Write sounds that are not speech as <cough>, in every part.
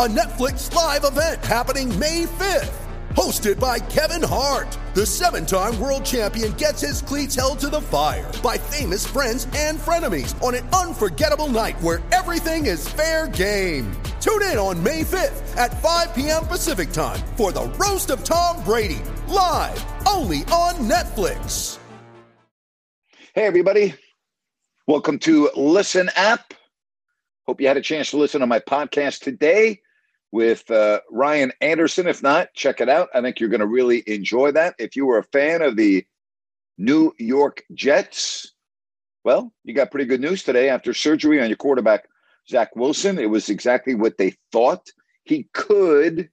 a Netflix live event happening May 5th. Hosted by Kevin Hart, the seven time world champion gets his cleats held to the fire by famous friends and frenemies on an unforgettable night where everything is fair game. Tune in on May 5th at 5 p.m. Pacific time for the Roast of Tom Brady, live only on Netflix. Hey, everybody. Welcome to Listen Up. Hope you had a chance to listen to my podcast today with uh, Ryan Anderson. If not, check it out. I think you're going to really enjoy that. If you were a fan of the New York Jets, well, you got pretty good news today. After surgery on your quarterback, Zach Wilson, it was exactly what they thought. He could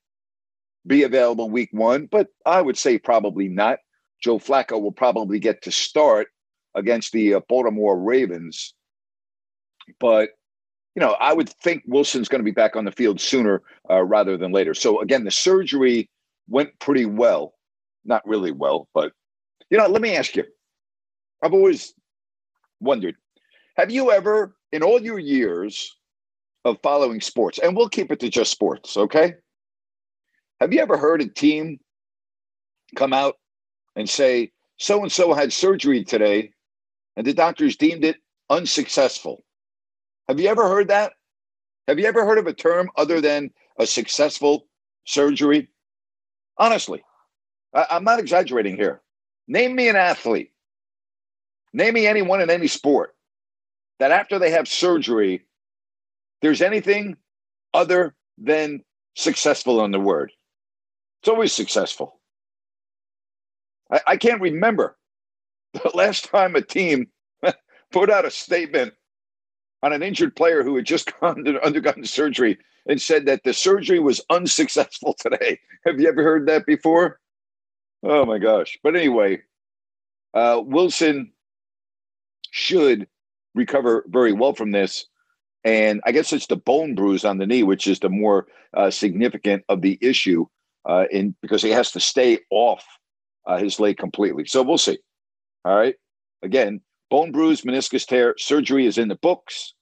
be available week one, but I would say probably not. Joe Flacco will probably get to start against the uh, Baltimore Ravens. But, you know, I would think Wilson's going to be back on the field sooner uh, rather than later. So, again, the surgery went pretty well. Not really well, but, you know, let me ask you. I've always wondered have you ever, in all your years of following sports, and we'll keep it to just sports, okay? Have you ever heard a team come out and say, so and so had surgery today and the doctors deemed it unsuccessful. Have you ever heard that? Have you ever heard of a term other than a successful surgery? Honestly, I, am not exaggerating here. Name me an athlete, name me anyone in any sport that after they have surgery, there's anything other than successful in the word. It's always successful. I, I can't remember the <laughs> last time a team <laughs> put out a statement on an injured player who had just <laughs> gone undergone surgery and said that the surgery was unsuccessful <laughs> today. Have you ever heard that before? Oh my gosh. But anyway, uh, Wilson should recover very well from this. And I guess it's the bone bruise on the knee, which is the more uh, significant of the issue, uh, in because he has to stay off uh, his leg completely. So we'll see. All right. Again, bone bruise, meniscus tear, surgery is in the books,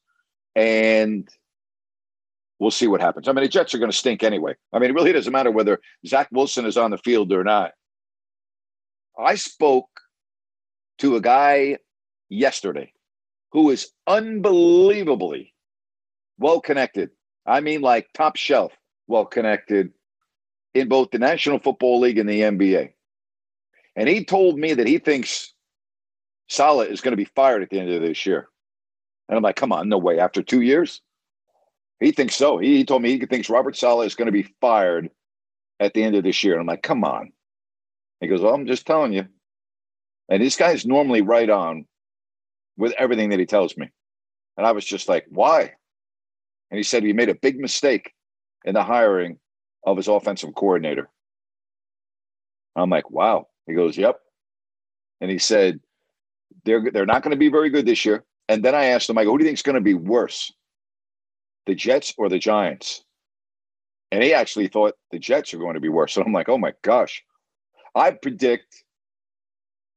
and we'll see what happens. I mean, the Jets are going to stink anyway. I mean, it really doesn't matter whether Zach Wilson is on the field or not. I spoke to a guy yesterday who is unbelievably well connected. I mean, like top shelf well connected in both the National Football League and the NBA. And he told me that he thinks Saleh is going to be fired at the end of this year. And I'm like, come on, no way. After two years? He thinks so. He, told me he thinks Robert Saleh is going to be fired at the end of this year. And I'm like, come on. He goes, well, I'm just telling you. And this guy's normally right on with everything that he tells me. And I was just like, why? And he said he made a big mistake in the hiring of his offensive coordinator. I'm like, wow. He goes, yep. And he said, they're they're not going to be very good this year. And then I asked him, I go, who do you think is going to be worse, the Jets or the Giants? And he actually thought the Jets are going to be worse. So I'm like, oh my gosh. I predict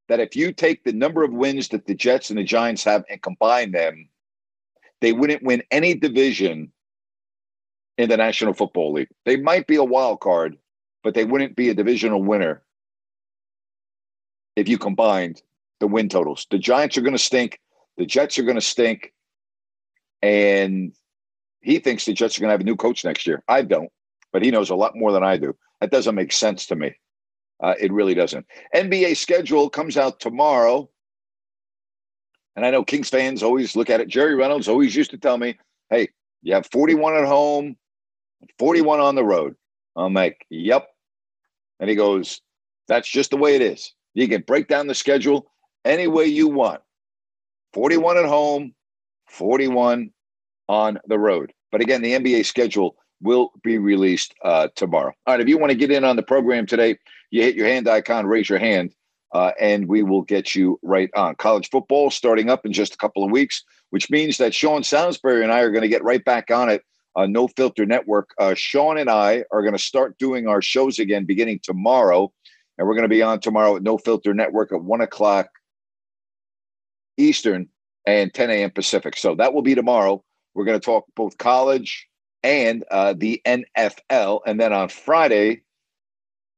that if you take the number of wins that the Jets and the Giants have and combine them, they wouldn't win any division in the National Football League. They might be a wild card, but they wouldn't be a divisional winner if you combined the win totals. The Giants are going to stink. The Jets are going to stink. And he thinks the Jets are going to have a new coach next year. I don't, but he knows a lot more than I do. That doesn't make sense to me. Uh, it really doesn't. NBA schedule comes out tomorrow. And I know Kings fans always look at it. Jerry Reynolds always used to tell me, hey, you have 41 at home, 41 on the road. I'm like, yep. And he goes, that's just the way it is. You can break down the schedule any way you want. 41 at home, 41 on the road. But again, the NBA schedule will be released uh, tomorrow. All right, if you want to get in on the program today, you hit your hand icon, raise your hand, uh, and we will get you right on. College football starting up in just a couple of weeks, which means that Sean Salisbury and I are going to get right back on it. Uh, no Filter Network. Uh, Sean and I are going to start doing our shows again beginning tomorrow, and we're going to be on tomorrow at No Filter Network at one o'clock Eastern and 10 a.m. Pacific. So that will be tomorrow. We're going to talk both college and uh, the NFL. And then on Friday,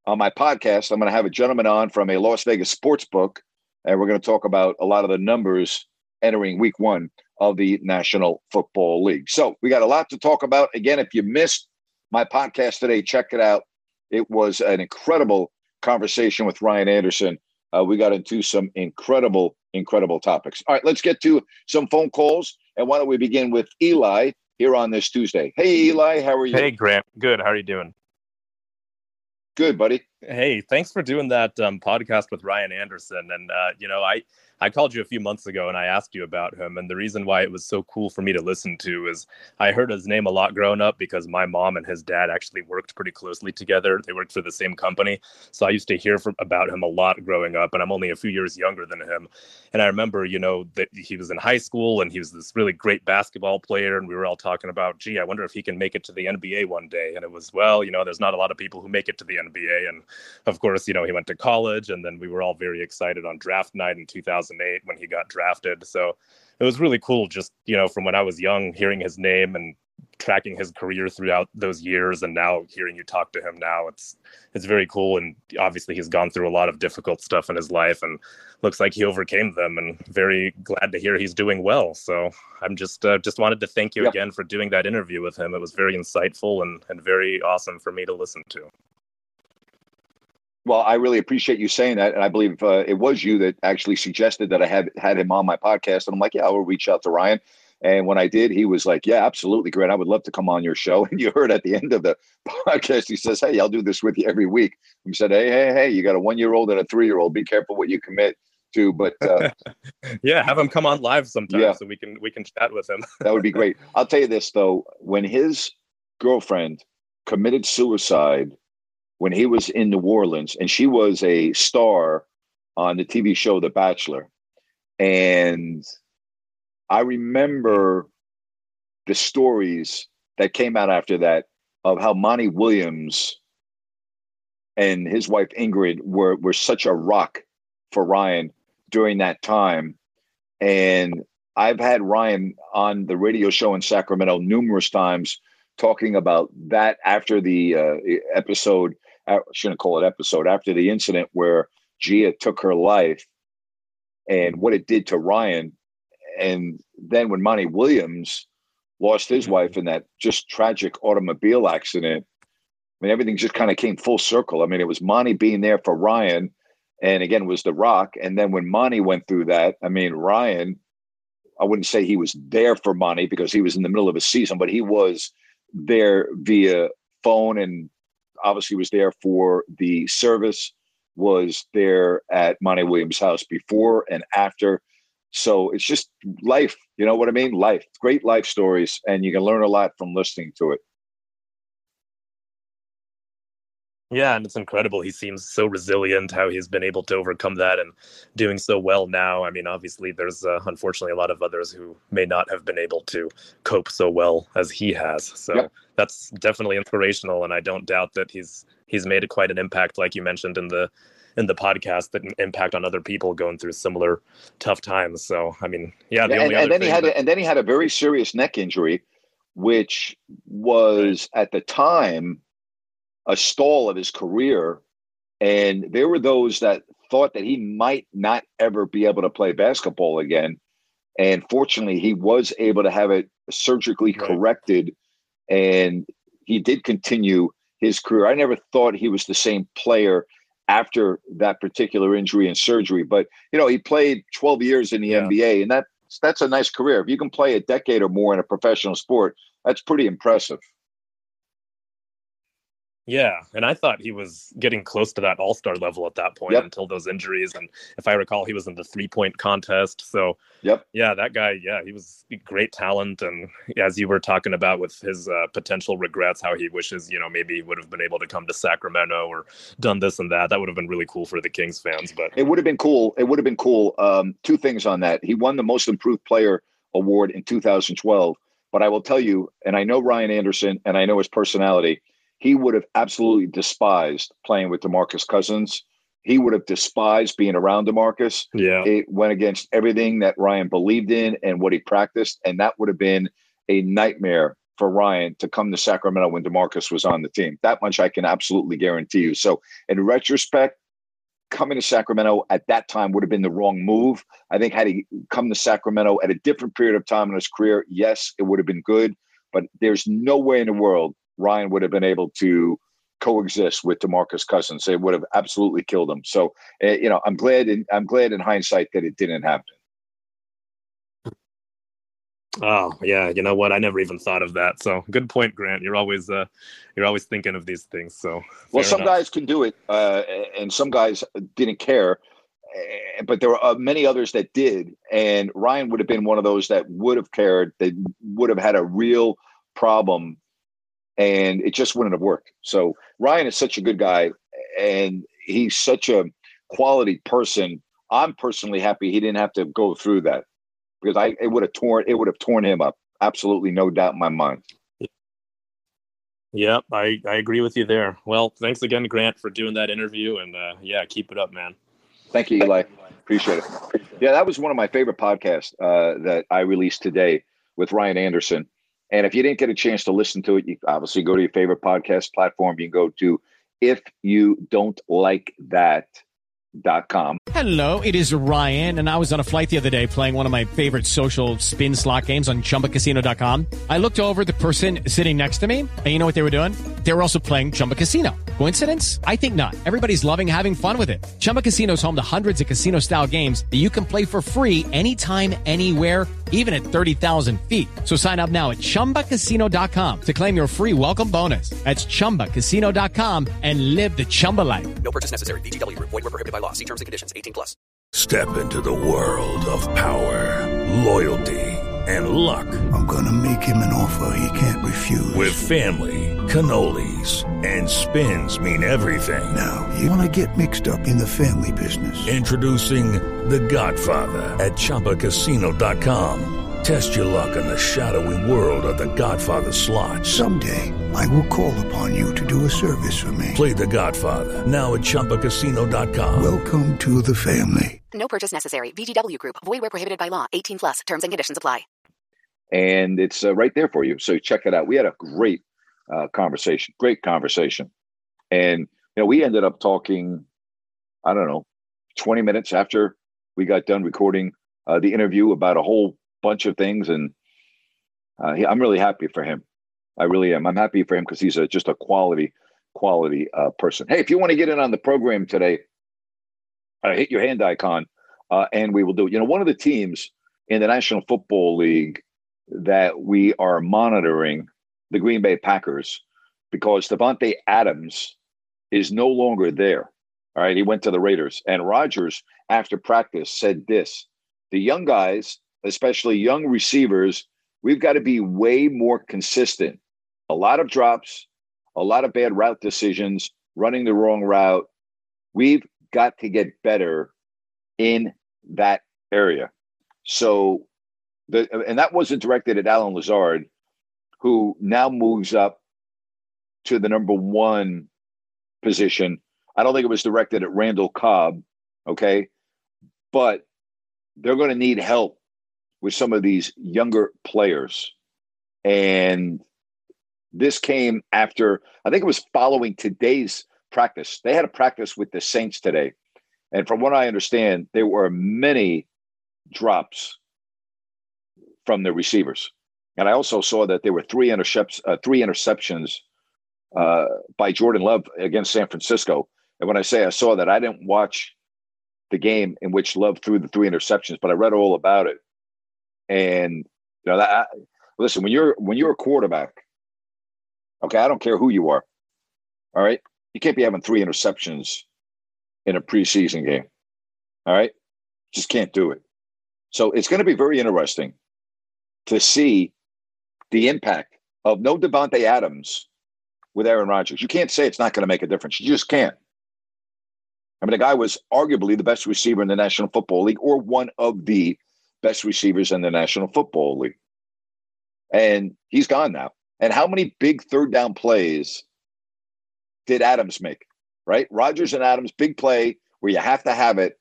on my podcast, I'm going to have a gentleman on from a Las Vegas sports book, and we're going to talk about a lot of the numbers entering week one of the National Football League. So we got a lot to talk about. Again, if you missed my podcast today, check it out. It was an incredible conversation with Ryan Anderson. Uh, we got into some incredible, incredible topics. All right, let's get to some phone calls. And why don't we begin with Eli here on this Tuesday? Hey, Eli, how are you? Hey, Grant. Good. How are you doing? Good, buddy. Hey, thanks for doing that um, podcast with Ryan Anderson. And uh, you know, I I called you a few months ago and I asked you about him. And the reason why it was so cool for me to listen to is I heard his name a lot growing up because my mom and his dad actually worked pretty closely together. They worked for the same company. So I used to hear from, about him a lot growing up. And I'm only a few years younger than him. And I remember, you know, that he was in high school and he was this really great basketball player. And we were all talking about, gee, I wonder if he can make it to the NBA one day. And it was, well, you know, there's not a lot of people who make it to the NBA. And of course, you know, he went to college and then we were all very excited on draft night in 2008 when he got drafted. So it was really cool just, you know, from when I was young, hearing his name and tracking his career throughout those years and now hearing you talk to him now it's it's very cool. And obviously he's gone through a lot of difficult stuff in his life and looks like he overcame them and very glad to hear he's doing well. So i'm just uh, just wanted to thank you again for doing that interview with him. It was very insightful and and very awesome for me to listen to well, I really appreciate you saying that, and I believe uh, it was you that actually suggested that I had had him on my podcast. And I'm like, yeah, I'll reach out to Ryan. And when I did, he was like, "Yeah, absolutely, Grant. I would love to come on your show." <laughs> And you heard at the end of the <laughs> podcast, he says, "Hey, I'll do this with you every week." He said, "Hey, hey, hey, you got a one-year-old and a three-year-old. Be careful what you commit to." But uh, <laughs> yeah, have him come on live sometime yeah. so we can we can chat with him. that would be great. I'll tell you this though: when his girlfriend committed suicide when he was in New Orleans, and she was a star on the TV show The Bachelor. And I remember the stories that came out after that of how Monty Williams and his wife Ingrid were were such a rock for Ryan during that time. And I've had Ryan on the radio show in Sacramento numerous times talking about that after the uh, episode I shouldn't call it episode, after the incident where Gia took her life and what it did to Ryan. And then when Monty Williams lost his mm-hmm. wife in that just tragic automobile accident, I mean, everything just kind of came full circle. I mean, it was Monty being there for Ryan, and again, was The Rock. And then when Monty went through that, I mean, Ryan, I wouldn't say he was there for Monty because he was in the middle of a season, but he was there via phone and obviously was there for the service, was there at Monty Williams' house before and after. So it's just life. You know what I mean? Life. Great life stories. And you can learn a lot from listening to it. Yeah, and it's incredible. He seems so resilient how he's been able to overcome that and doing so well now. I mean, obviously, there's uh, unfortunately a lot of others who may not have been able to cope so well as he has. So yep. that's definitely inspirational, and I don't doubt that he's he's made quite an impact, like you mentioned in the in the podcast, that impact on other people going through similar tough times. So, I mean, yeah. The yeah and, and then he had that... a, and then he had a very serious neck injury, which was at the time a stall of his career. And there were those that thought that he might not ever be able to play basketball again. And fortunately, he was able to have it surgically right. corrected. And he did continue his career. I never thought he was the same player after that particular injury and surgery. But, you know, he played 12 years in the yeah. NBA, and that, that's a nice career. If you can play a decade or more in a professional sport, that's pretty impressive. Yeah, and I thought he was getting close to that All Star level at that point Yep. until those injuries. And if I recall, he was in the three point contest. So Yep. yeah, that guy, yeah, he was great talent. And as you were talking about with his uh, potential regrets, how he wishes, you know, maybe he would have been able to come to Sacramento or done this and that. That would have been really cool for the Kings fans. But It would have been cool. It would have been cool. Um, two things on that. He won the Most Improved Player award in 2012. But I will tell you, and I know Ryan Anderson, and I know his personality. He would have absolutely despised playing with Demarcus Cousins. He would have despised being around Demarcus. yeah, It went against everything that Ryan believed in and what he practiced, and that would have been a nightmare for Ryan to come to Sacramento when Demarcus was on the team. That much I can absolutely guarantee you. So, in retrospect, coming to Sacramento at that time would have been the wrong move. I think had he come to Sacramento at a different period of time in his career, yes, it would have been good. But there's no way in the world Ryan would have been able to coexist with Demarcus Cousins. It would have absolutely killed him. So, uh, you know, I'm glad. In, I'm glad in hindsight that it didn't happen. Oh yeah, you know what? I never even thought of that. So good point, Grant. You're always uh, you're always thinking of these things. So Well, some enough. guys can do it, uh, and some guys didn't care. eh, But there were uh, many others that did, and Ryan would have been one of those that would have cared. That would have had a real problem, and it just wouldn't have worked. So Ryan is such a good guy, and he's such a quality person. I'm personally happy he didn't have to go through that because I it would have torn it would have torn him up. Absolutely, no doubt in my mind. Yep, I, I agree with you there. Well, thanks again, Grant, for doing that interview, and uh, yeah, keep it up, man. Thank you, Eli. Appreciate it. Yeah, that was one of my favorite podcasts uh, that I released today with Ryan Anderson. And if you didn't get a chance to listen to it, you obviously go to your favorite podcast platform. You can go to if you don't like that.com. Hello, it is Ryan, and I was on a flight the other day playing one of my favorite social spin slot games on chumbacasino.com. I looked over the person sitting next to me, and you know what they were doing? They were also playing Chumba Casino. Coincidence? I think not. Everybody's loving having fun with it. Chumba Casino is home to hundreds of casino style games that you can play for free anytime, anywhere, even at 30,000 feet. So sign up now at chumbacasino.com to claim your free welcome bonus. That's chumbacasino.com and live the Chumba life. No purchase necessary. VGW Group. Void were prohibited by law. See terms and conditions. 18 plus. Step into the world of power, loyalty, and luck. I'm gonna make him an offer he can't refuse. With family, cannolis, and spins mean everything. now, you wanna get mixed up in the family business. Introducing The Godfather at ChumbaCasino.com. Test your luck in the shadowy world of The Godfather slot. Someday, I will call upon you to do a service for me. Play The Godfather now at ChumbaCasino.com. Welcome to the family. No purchase necessary. VGW Group. Void where prohibited by law. 18 plus. Terms and conditions apply. And it's uh, right there for you. So check it out. We had a great uh, conversation, great conversation. And, you know, we ended up talking, I don't know, 20 minutes after we got done recording uh, the interview about a whole bunch of things. And uh, he, I'm really happy for him. I really am. I'm happy for him because he's a, just a quality, quality uh, person. Hey, if you want to get in on the program today, uh, hit your hand icon uh, and we will do it. You know, one of the teams in the National Football League that we are monitoring, the Green Bay Packers, because Davante Adams is no longer there. All right, he went to the Raiders. And Rodgers, after practice, said this the young guys, especially young receivers, we've got to be way more consistent. A lot of drops, a lot of bad route decisions, running the wrong route. We've got to get better in that area. So, the and that wasn't directed at Allen Lazard, who now moves up to the number one position. I don't think it was directed at Randall Cobb, okay, but they're going to need help with some of these younger players, and this came after I think it was following today's practice. They had a practice with the Saints today. And from what I understand, there were many drops from the receivers. And I also saw that there were three intercepts, uh, three interceptions uh, by Jordan Love against San Francisco. And when I say I saw that, I didn't watch the game in which Love threw the three interceptions, but I read all about it. And you know, that, I, listen, when you're when you're a quarterback, okay, I don't care who you are. All right. You can't be having three interceptions in a preseason game. All right. Just can't do it. So it's going to be very interesting to see the impact of no Davante Adams with Aaron Rodgers. You can't say it's not going to make a difference. You just can't. I mean, the guy was arguably the best receiver in the National Football League or one of the best receivers in the National Football League. And he's gone now. And how many big third down plays did Adams make? Right? Rodgers and Adams, big play where you have to have it.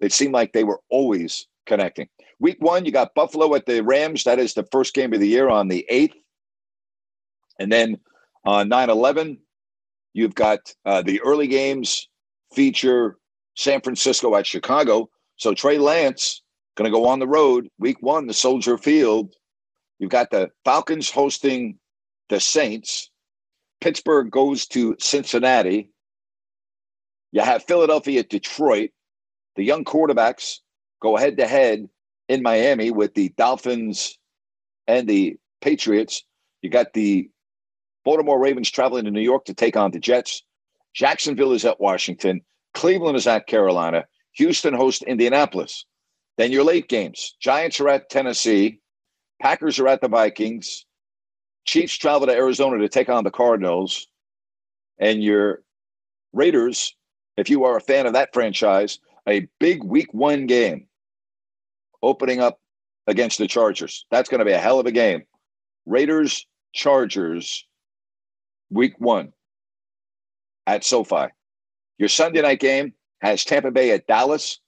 It seemed like they were always connecting. Week one, you got Buffalo at the Rams. That is the first game of the year on the 8th. And then on 9 11, you've got uh, the early games feature San Francisco at Chicago. So Trey Lance going to go on the road week one, the Soldier Field. You've got the Falcons hosting the Saints. Pittsburgh goes to Cincinnati. You have Philadelphia, at Detroit. The young quarterbacks go head to head in Miami with the Dolphins and the Patriots. You got the Baltimore Ravens traveling to New York to take on the Jets. Jacksonville is at Washington. Cleveland is at Carolina. Houston hosts Indianapolis. Then your late games Giants are at Tennessee. Packers are at the Vikings. Chiefs travel to Arizona to take on the Cardinals. And your Raiders, if you are a fan of that franchise, a big week one game opening up against the Chargers. That's going to be a hell of a game. Raiders, Chargers, week one at SoFi. Your Sunday night game has Tampa Bay at Dallas.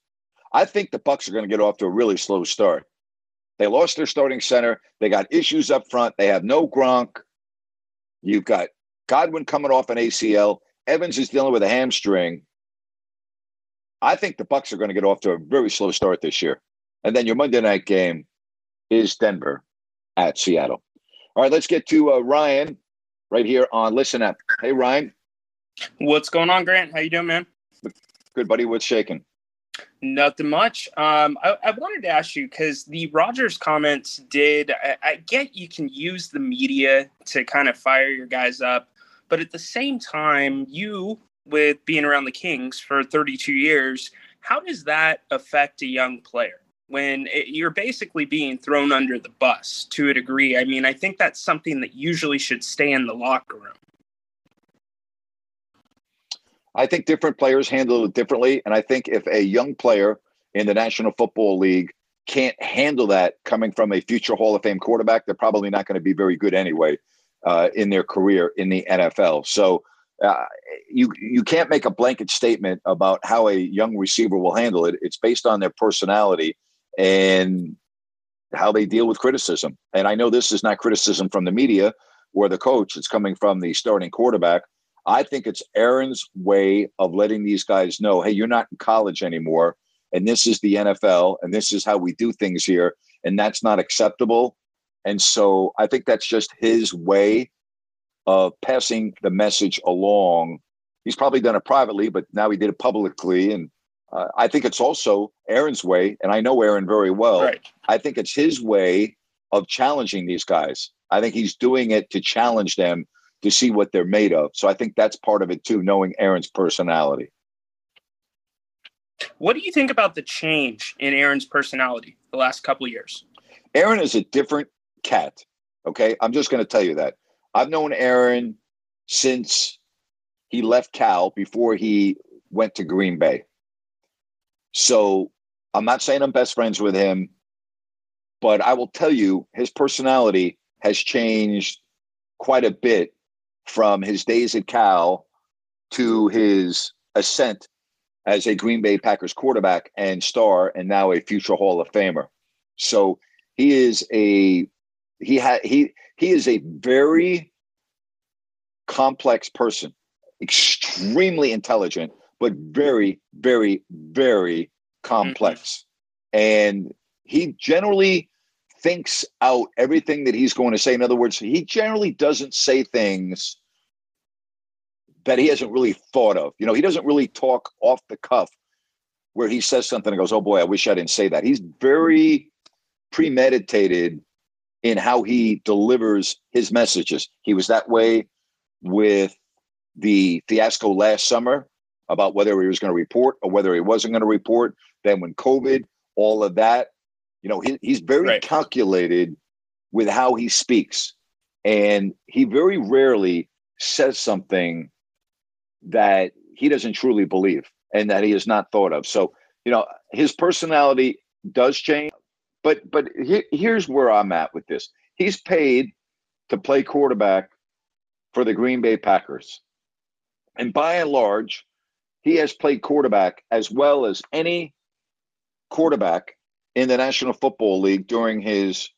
I think the Bucs are going to get off to a really slow start. They lost their starting center. They got issues up front. They have no Gronk. You've got Godwin coming off an ACL. Evans is dealing with a hamstring. I think the Bucs are going to get off to a very slow start this year. And then your Monday night game is Denver at Seattle. All right, let's get to uh, Ryan right here on Listen Up. Hey, Ryan. What's going on, Grant? How you doing, man? Good, buddy. What's shaking? Nothing much. Um, I, I, wanted to ask you because the Rodgers comments did. I, I, get you can use the media to kind of fire your guys up, but at the same time, you with being around the Kings for 32 years, how does that affect a young player? When it, you're basically being thrown under the bus to a degree. I mean, I think that's something that usually should stay in the locker room. I think different players handle it differently. And I think if a young player in the National Football League can't handle that coming from a future Hall of Fame quarterback, they're probably not going to be very good anyway uh, in their career in the NFL. So uh, you you can't make a blanket statement about how a young receiver will handle it. It's based on their personality and how they deal with criticism. And I know this is not criticism from the media or the coach, it's coming from the starting quarterback. I think it's Aaron's way of letting these guys know hey, you're not in college anymore. And this is the NFL, and this is how we do things here. And that's not acceptable. And so I think that's just his way of passing the message along. He's probably done it privately, but now he did it publicly. And uh, I think it's also Aaron's way, and I know Aaron very well. Right. I think it's his way of challenging these guys. I think he's doing it to challenge them to see what they're made of. So I think that's part of it too, knowing Aaron's personality. What do you think about the change in Aaron's personality the last couple of years? Aaron is a different cat. Okay. I'm just going to tell you that. I've known Aaron since he left Cal before he went to Green Bay. So I'm not saying I'm best friends with him, but I will tell you his personality has changed quite a bit from his days at Cal to his ascent as a Green Bay Packers quarterback and star, and now a future Hall of Famer. So he is a he had he he is a very complex person, extremely intelligent, but very, very, very complex. Mm-hmm. And he generally thinks out everything that he's going to say. In other words, he generally doesn't say things that he hasn't really thought of. You know, he doesn't really talk off the cuff where he says something and goes, Oh boy, I wish I didn't say that. He's very premeditated in how he delivers his messages. He was that way with the fiasco last summer about whether he was going to report or whether he wasn't going to report. Then when COVID, all of that, you know, he, he's very Right. calculated with how he speaks, and he very rarely says something that he doesn't truly believe and that he has not thought of. So, you know, his personality does change, but but he, here's where I'm at with this. He's paid to play quarterback for the Green Bay Packers. And by and large, he has played quarterback as well as any quarterback in the National Football League during his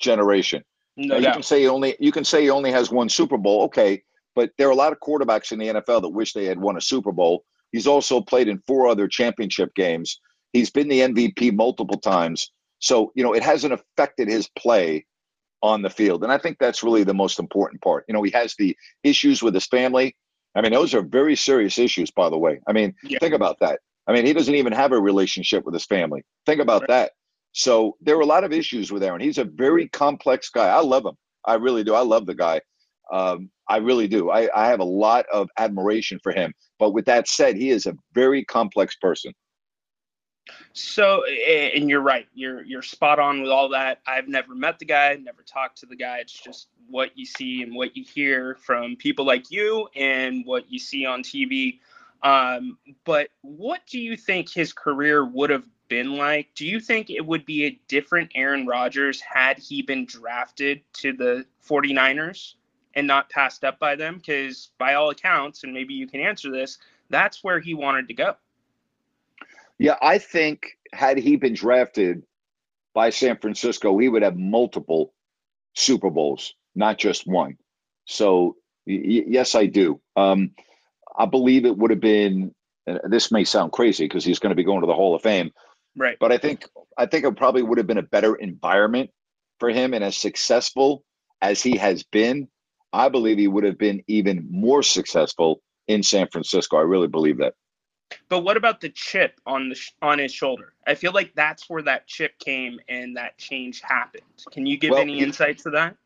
generation. No you doubt. can say he only you can say he only has one Super Bowl, okay, but there are a lot of quarterbacks in the NFL that wish they had won a Super Bowl. He's also played in four other championship games. He's been the MVP multiple times. So, you know, it hasn't affected his play on the field. And I think that's really the most important part. You know, he has the issues with his family. I mean, those are very serious issues, by the way. I mean, Yeah. think about that. I mean, he doesn't even have a relationship with his family. Think about Right. that. So there are a lot of issues with Aaron. He's a very complex guy. I love him. I really do. I love the guy. Um, I really do. I, I have a lot of admiration for him. But with that said, he is a very complex person. So, and you're right. You're you're spot on with all that. I've never met the guy, never talked to the guy. It's just what you see and what you hear from people like you and what you see on TV. Um, but what do you think his career would have been like? Do you think it would be a different Aaron Rodgers had he been drafted to the 49ers and not passed up by them? Because by all accounts, and maybe you can answer this, that's where he wanted to go. Yeah, I think had he been drafted by San Francisco, he would have multiple Super Bowls, not just one. So, y- yes, I do. Um, I believe it would have been. and This may sound crazy because he's going to be going to the Hall of Fame, Right. but I think I think it probably would have been a better environment for him, and as successful as he has been, I believe he would have been even more successful in San Francisco. I really believe that. But what about the chip on the sh- on his shoulder? I feel like that's where that chip came and that change happened. Can you give Well, any insight to that?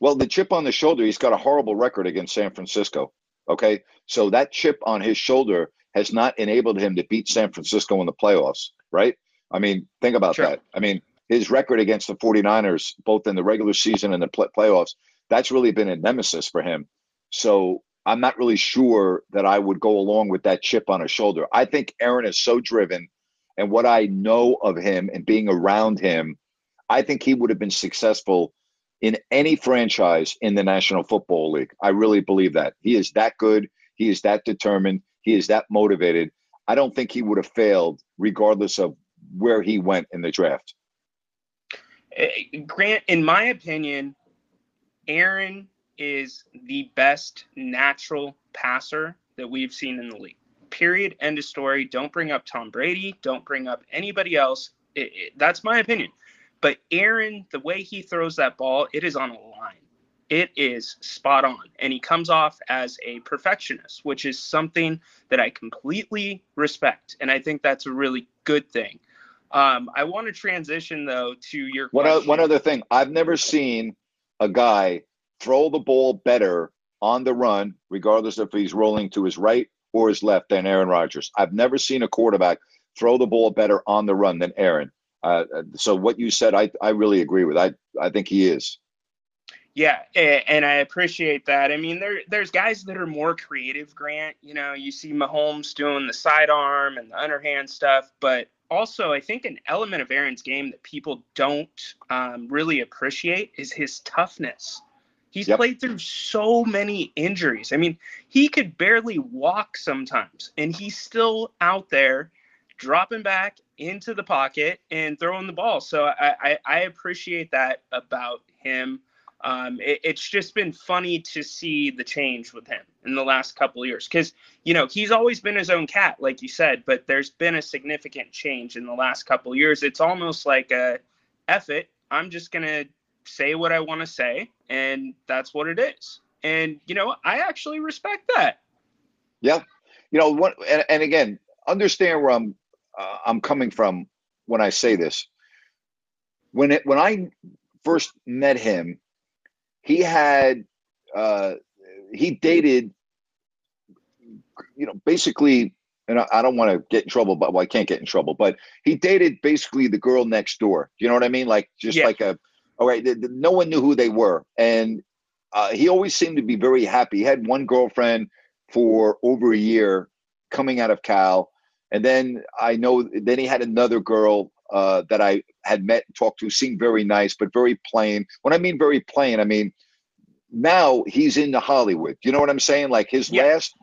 Well, the chip on the shoulder, he's got a horrible record against San Francisco. Okay. So that chip on his shoulder has not enabled him to beat San Francisco in the playoffs, right? I mean, think about Sure. that. I mean, his record against the 49ers, both in the regular season and the pl- playoffs, that's really been a nemesis for him. So I'm not really sure that I would go along with that chip on his shoulder. I think Aaron is so driven, and what I know of him and being around him, I think he would have been successful in any franchise in the National Football League. I really believe that. He is that good. He is that determined. He is that motivated. I don't think he would have failed regardless of where he went in the draft. Eh, Grant, in my opinion, Aaron is the best natural passer that we've seen in the league. Period. End of story. Don't bring up Tom Brady. Don't bring up anybody else. It- it- that's my opinion. But Aaron, the way he throws that ball, it is on a line. It is spot on. And he comes off as a perfectionist, which is something that I completely respect. And I think that's a really good thing. Um, I want to transition, though, to your One, o- one other thing I've never seen a guy throw the ball better on the run, regardless if he's rolling to his right or his left, than Aaron Rodgers. I've never seen a quarterback throw the ball better on the run than Aaron. Uh, so what you said, I, I really agree with. I, I think he is. Yeah, and I appreciate that. I mean, there there's guys that are more creative, Grant. You know, you see Mahomes doing the sidearm and the underhand stuff, but also I think an element of Aaron's game that people don't um, really appreciate is his toughness. He's Yep. played through so many injuries. I mean, he could barely walk sometimes, and he's still out there dropping back into the pocket and throwing the ball. So I, I, I appreciate that about him. Um, it, it's just been funny to see the change with him in the last couple of years because you know he's always been his own cat, like you said, but there's been a significant change in the last couple of years. It's almost like a F it. I'm just gonna say what I want to say, and that's what it is. And you know, I actually respect that. Yeah, you know what? And, and again, understand where I'm uh, I'm coming from when I say this. When it when I first met him, he had uh, he dated you know, basically, and I, I don't want to get in trouble, but well, I can't get in trouble, but he dated basically the girl next door. You know what I mean? Like just Yeah. like a, all right, the, the- no one knew who they were, and uh, he always seemed to be very happy. He had one girlfriend for over a year coming out of Cal, and then I know then he had another girl uh, that I had met and talked to, seemed very nice, but very plain. When I mean very plain, I mean now he's into Hollywood. You know what I'm saying? Like his Yeah. last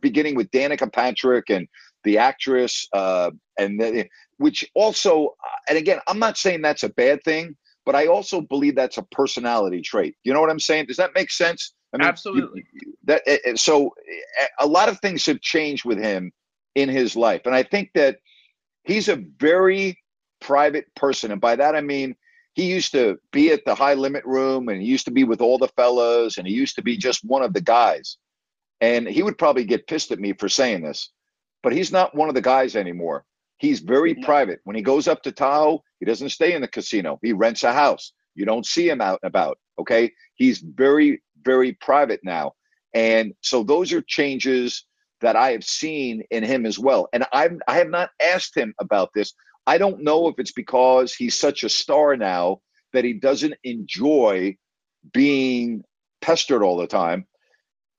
beginning with Danica Patrick and the actress, uh, and then, which also, and again, I'm not saying that's a bad thing, but I also believe that's a personality trait. You know what I'm saying? Does that make sense? I mean, you- Absolutely. that eh, eh, so eh, a lot of things have changed with him in his life, and I think that he's a very private person, and by that I mean he used to be at the high limit room and he used to be with all the fellows, and he used to be just one of the guys. And he would probably get pissed at me for saying this, but he's not one of the guys anymore. He's very private. When he goes up to Tahoe, he doesn't stay in the casino. He rents a house. You don't see him out and about. Okay. He's very, very private now. And so those are changes that I have seen in him as well. And I've I have not asked him about this. I don't know if it's because he's such a star now that he doesn't enjoy being pestered all the time.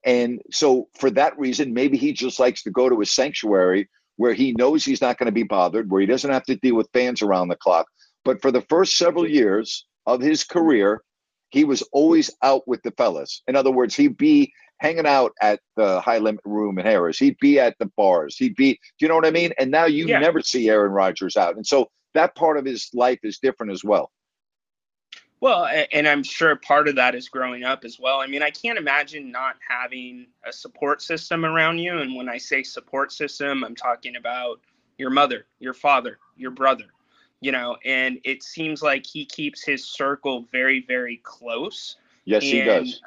And so, for that reason, maybe he just likes to go to a sanctuary where he knows he's not going to be bothered, where he doesn't have to deal with fans around the clock. But for the first several years of his career, he was always out with the fellas. In other words, he'd be hanging out at the high limit room in Harrah's. He'd be at the bars. He'd be, do you know what I mean? And now you Yeah. never see Aaron Rodgers out. And so that part of his life is different as well. Well, and I'm sure part of that is growing up as well. I mean, I can't imagine not having a support system around you. And when I say support system, I'm talking about your mother, your father, your brother, you know, and it seems like he keeps his circle very, very close. Yes, he does.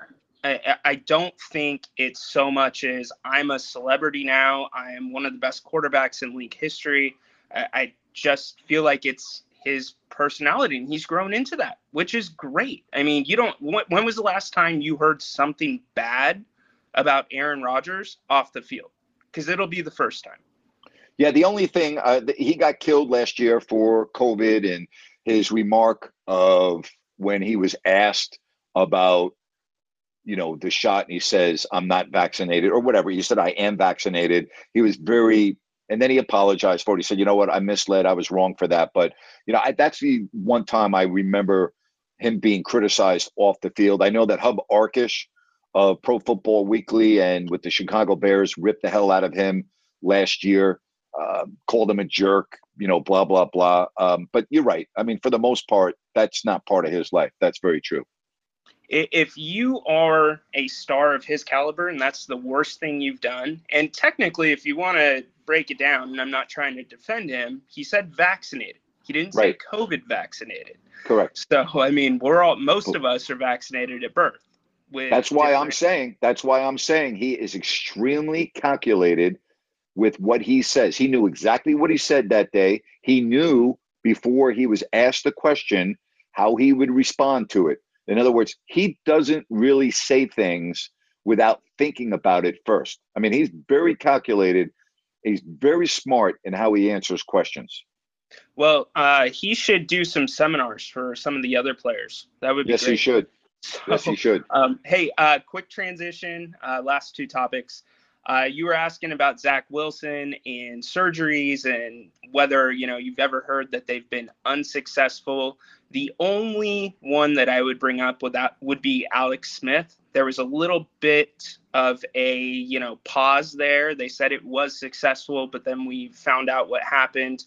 I, I- I don't think it's so much as I'm a celebrity now. I am one of the best quarterbacks in league history. I, I just feel like it's his personality, and he's grown into that, which is great. I mean, you don't. When, was the last time you heard something bad about Aaron Rodgers off the field? Because it'll be the first time. Yeah, the only thing uh, he got killed last year for COVID, and his remark of when he was asked about, you know, the shot, and he says, "I'm not vaccinated" or whatever. He said, "I am vaccinated." He was very, and then he apologized for it. He said, "You know what? I misled. I was wrong for that." But you know, I, that's the one time I remember him being criticized off the field. I know that Hub Arkush of Pro Football Weekly and with the Chicago Bears ripped the hell out of him last year uh, called him a jerk, you know, blah, blah, blah. Um, but you're right. I mean, for the most part, that's not part of his life. That's very true. If you are a star of his caliber and that's the worst thing you've done, and technically, if you want to break it down, and I'm not trying to defend him, he said vaccinated. He didn't say Right. COVID vaccinated. Correct. So I mean, we're all most of us are vaccinated at birth. With That's why I'm saying, that's why I'm saying he is extremely calculated with what he says. He knew exactly what he said that day. He knew before he was asked the question how he would respond to it. In other words, he doesn't really say things without thinking about it first. I mean, he's very calculated. He's very smart in how he answers questions. Well, uh, he should do some seminars for some of the other players. That would be Yes, great. he should. So, Yes, he should. <laughs> Um, hey, uh, quick transition. Uh, last two topics. Uh, you were asking about Zach Wilson and surgeries and whether you know you've ever heard that they've been unsuccessful. The only one that I would bring up with that would be Alex Smith. There was a little bit of a you know pause there. They said it was successful, but then we found out what happened.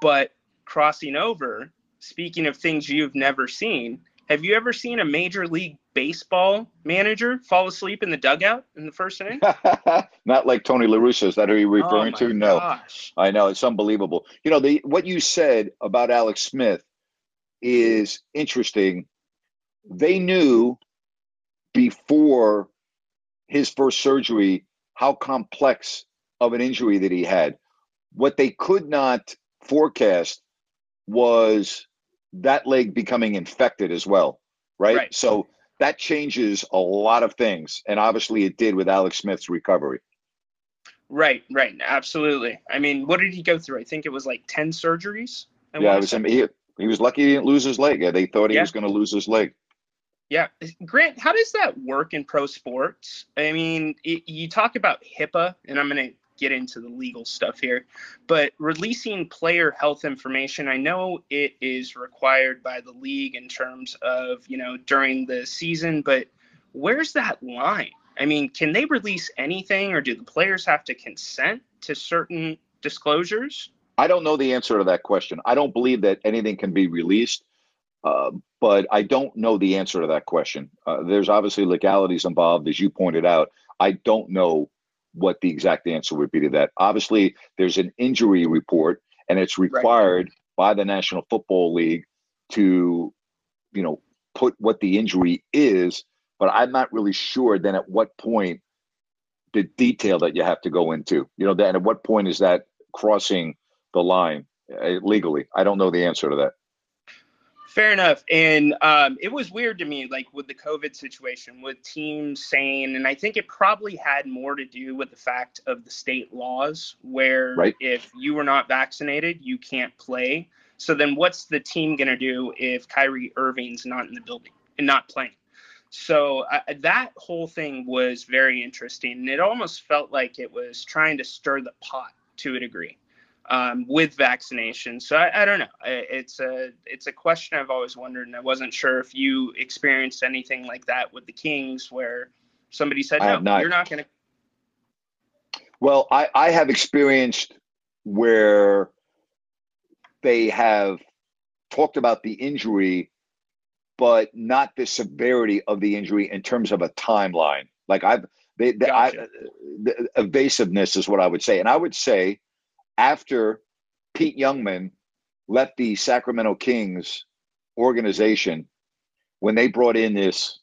But crossing over, speaking of things you've never seen, have you ever seen a major league baseball manager fall asleep in the dugout in the first inning? <laughs> Not like Tony La Russa. Is that who you're referring oh to? No. Gosh. I know it's unbelievable. You know, the what you said about Alex Smith is interesting. They knew before his first surgery how complex of an injury that he had. What they could not forecast was that leg becoming infected as well, right? Right. So that changes a lot of things, and obviously it did with Alex Smith's recovery. Right, right, absolutely. I mean, what did he go through? I think it was like ten surgeries. I yeah, it was him. He, he was lucky he didn't lose his leg. Yeah, they thought he Yeah. was going to lose his leg. Yeah, Grant, how does that work in pro sports? I mean, it, you talk about HIPAA, and I'm going to get into the legal stuff here, but releasing player health information, I know it is required by the league in terms of, you know, during the season, but where's that line? I mean, can they release anything, or do the players have to consent to certain disclosures? I don't know the answer to that question. I don't believe that anything can be released, uh, but I don't know the answer to that question. Uh, there's obviously legalities involved, as you pointed out. I don't know what the exact answer would be to that. Obviously, there's an injury report, and it's required by the National Football League to, you know, put what the injury is. But I'm not really sure then at what point the detail that you have to go into. You know, then at what point is that crossing the line uh, legally? I don't know the answer to that. Fair enough. And um, it was weird to me, like with the COVID situation, with teams saying, and I think it probably had more to do with the fact of the state laws, where Right. if you were not vaccinated, you can't play. So then what's the team going to do if Kyrie Irving's not in the building and not playing? So uh, that whole thing was very interesting. And it almost felt like it was trying to stir the pot to a degree um, with vaccination. So I, I don't know. I- It's a it's a question I've always wondered, and I wasn't sure if you experienced anything like that with the Kings, where somebody said, "No, not. you're not going to." Well, I, I have experienced where they have talked about the injury, but not the severity of the injury in terms of a timeline. Like I've, they, they I, the evasiveness is what I would say. And I would say after Pete Youngman left the Sacramento Kings organization, when they brought in this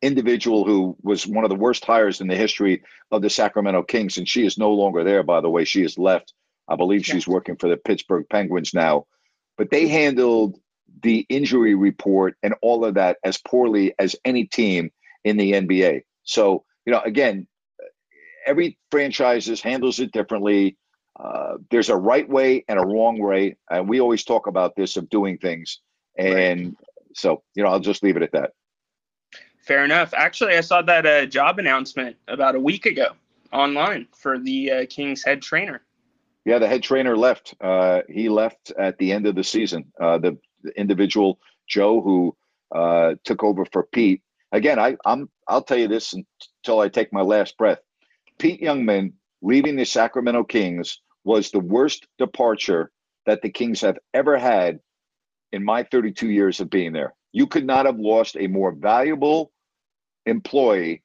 individual who was one of the worst hires in the history of the Sacramento Kings, and she is no longer there, by the way. She has left. I believe she's working for the Pittsburgh Penguins now. But they handled the injury report and all of that as poorly as any team in the NBA. So, you know, again, every franchise handles it differently. Uh, there's a right way and a wrong way, and we always talk about this of doing things. And so, you know, I'll just leave it at that. Fair enough. Actually, I saw that uh, job announcement about a week ago online for the uh, Kings head trainer. Yeah, the head trainer left. Uh, he left at the end of the season. Uh, the, the individual Joe who uh, took over for Pete. Again, I, I'm. I'll tell you this until I take my last breath. Pete Youngman leaving the Sacramento Kings was the worst departure that the Kings have ever had in my 32 years of being there. You could not have lost a more valuable employee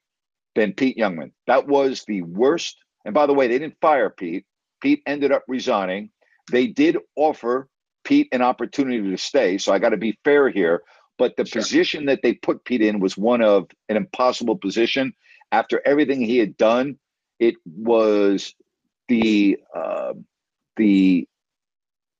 than Pete Youngman. That was the worst. And by the way, they didn't fire Pete. Pete ended up resigning. They did offer Pete an opportunity to stay. So I got to be fair here. But the position that they put Pete in was one of an impossible position. After everything he had done, it was the uh, the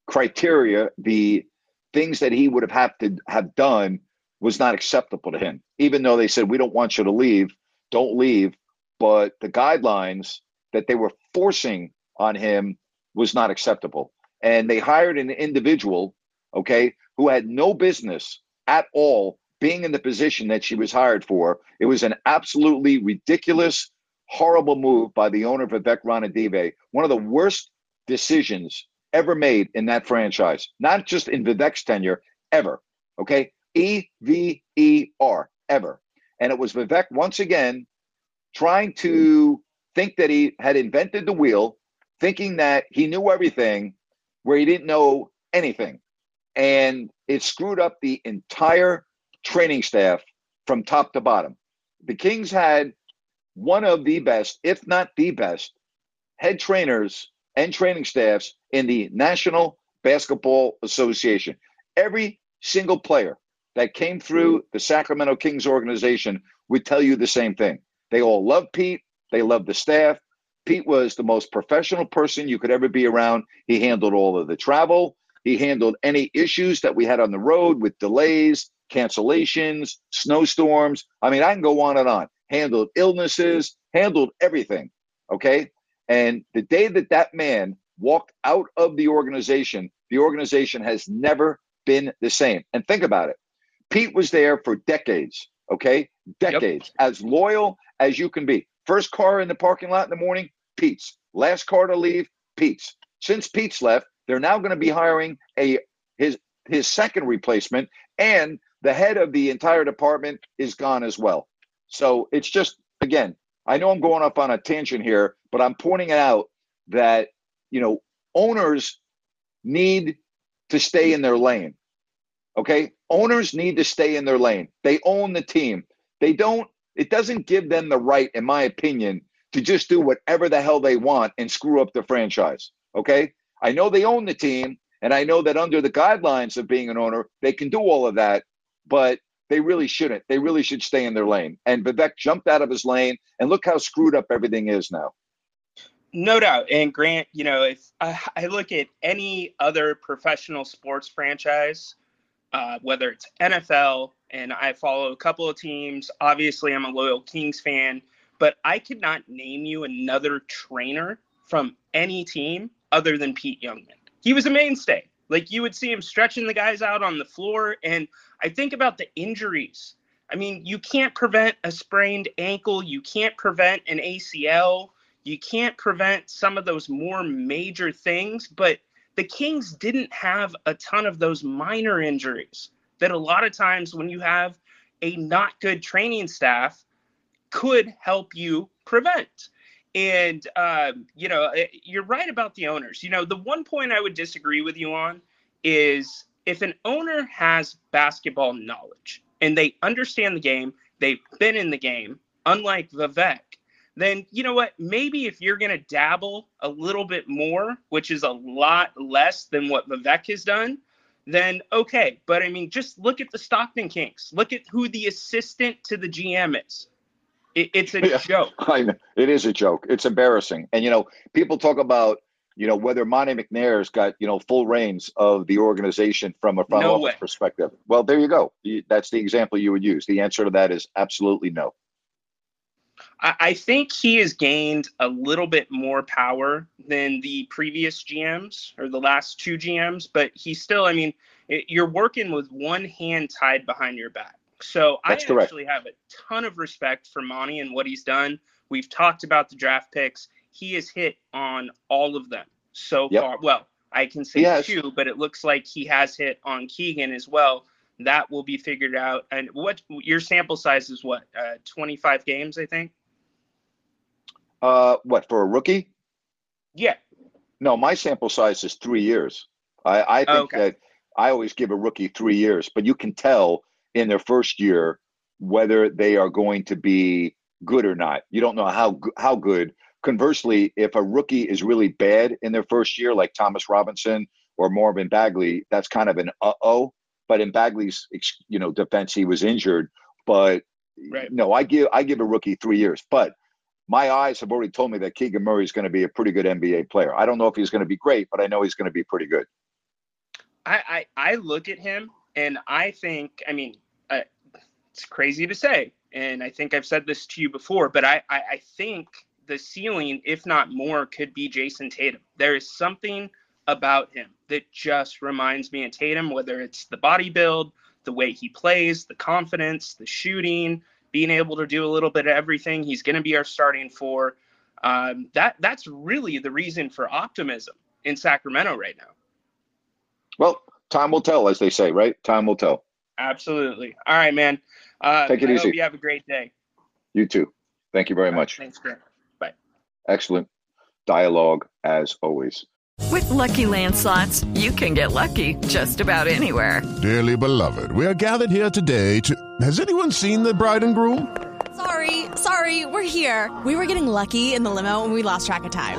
criteria, the things that he would have had to have done was not acceptable to him. Even though they said we don't want you to leave, don't leave, but the guidelines that they were forcing on him was not acceptable. And they hired an individual, okay, who had no business at all being in the position that she was hired for. It was an absolutely ridiculous, horrible move by the owner Vivek Ranadive, one of the worst decisions ever made in that franchise, not just in Vivek's tenure, ever. Okay. E V E R, ever. And it was Vivek once again trying to think that he had invented the wheel, thinking that he knew everything where he didn't know anything. And it screwed up the entire training staff from top to bottom. The Kings had one of the best, if not the best, head trainers and training staffs in the National Basketball Association. Every single player that came through mm. the Sacramento Kings organization would tell you the same thing. They all love Pete, they love the staff. Pete was the most professional person you could ever be around. He handled all of the travel, he handled any issues that we had on the road with delays, cancellations, snowstorms. I mean, I can go on and on. Handled illnesses, handled everything. Okay. And the day that that man walked out of the organization, the organization has never been the same. And think about it. Pete was there for decades, okay? Decades, yep. as loyal as you can be. First car in the parking lot in the morning, Pete's. Last car to leave, Pete's. Since Pete's left, they're now going to be hiring a his his second replacement, and the head of the entire department is gone as well. So it's just again, I know I'm going up on a tangent here, but I'm pointing out that you know owners need to stay in their lane. Okay, owners need to stay in their lane. They own the team. They don't. It doesn't give them the right, in my opinion, to just do whatever the hell they want and screw up the franchise. Okay, I know they own the team, and I know that under the guidelines of being an owner, they can do all of that, but they really shouldn't. They really should stay in their lane. And Vivek jumped out of his lane, and look how screwed up everything is now. No doubt. And Grant, you know, if uh, I look at any other professional sports franchise, uh, whether it's NFL, and I follow a couple of teams, obviously I'm a loyal Kings fan, but I could not name you another trainer from any team other than Pete Youngman. He was a mainstay. Like you would see him stretching the guys out on the floor. And I think about the injuries. I mean, you can't prevent a sprained ankle, you can't prevent an ACL, you can't prevent some of those more major things, but the Kings didn't have a ton of those minor injuries that a lot of times when you have a not good training staff could help you prevent. And um, you know, eh, you're right about the owners. You know, the one point I would disagree with you on is if an owner has basketball knowledge and they understand the game, they've been in the game, unlike Vivek, then you know what? Maybe if you're going to dabble a little bit more, which is a lot less than what Vivek has done, then okay. But I mean, just look at the Stockton Kings. Look at who the assistant to the GM is. It, it's a <laughs> yeah, joke. I know. It is a joke. It's embarrassing. And you know, people talk about you know whether Monte McNair's got you know full reins of the organization from a front no office way. perspective. Well, there you go. That's the example you would use. The answer to that is absolutely no. I think he has gained a little bit more power than the previous GMs or the last two GMs, but he still, I mean, you're working with one hand tied behind your back. So That's I correct. actually have a ton of respect for Monte and what he's done. We've talked about the draft picks. He has hit on all of them so yep. far. Well, I can say two, but it looks like he has hit on Keegan as well. That will be figured out. And what your sample size is? What uh, 25 games, I think. Uh, what for a rookie? Yeah. No, my sample size is three years. I, I think okay. that I always give a rookie three years, but you can tell in their first year whether they are going to be good or not. You don't know how how good. Conversely, if a rookie is really bad in their first year, like Thomas Robinson or Marvin Bagley, that's kind of an uh oh. But in Bagley's you know defense, he was injured. But right. no, I give I give a rookie three years. But my eyes have already told me that Keegan Murray is going to be a pretty good NBA player. I don't know if he's going to be great, but I know he's going to be pretty good. I, I, I look at him and I think, I mean, uh, it's crazy to say, and I think I've said this to you before, but I, I, I think the ceiling, if not more, could be Jayson Tatum. There is something about him that just reminds me of Tatum, whether it's the body build, the way he plays, the confidence, the shooting, being able to do a little bit of everything. He's going to be our starting four. Um, that that's really the reason for optimism in Sacramento right now. Well, time will tell, as they say, right? Time will tell. Absolutely. All right, man. Uh, Take it I easy. Hope you have a great day. You too. Thank you very All much. Right, thanks, Grant. Bye. Excellent dialogue as always. With lucky landslots, you can get lucky just about anywhere. Dearly beloved, we are gathered here today to. Has anyone seen the bride and groom? Sorry, sorry, we're here. We were getting lucky in the limo and we lost track of time.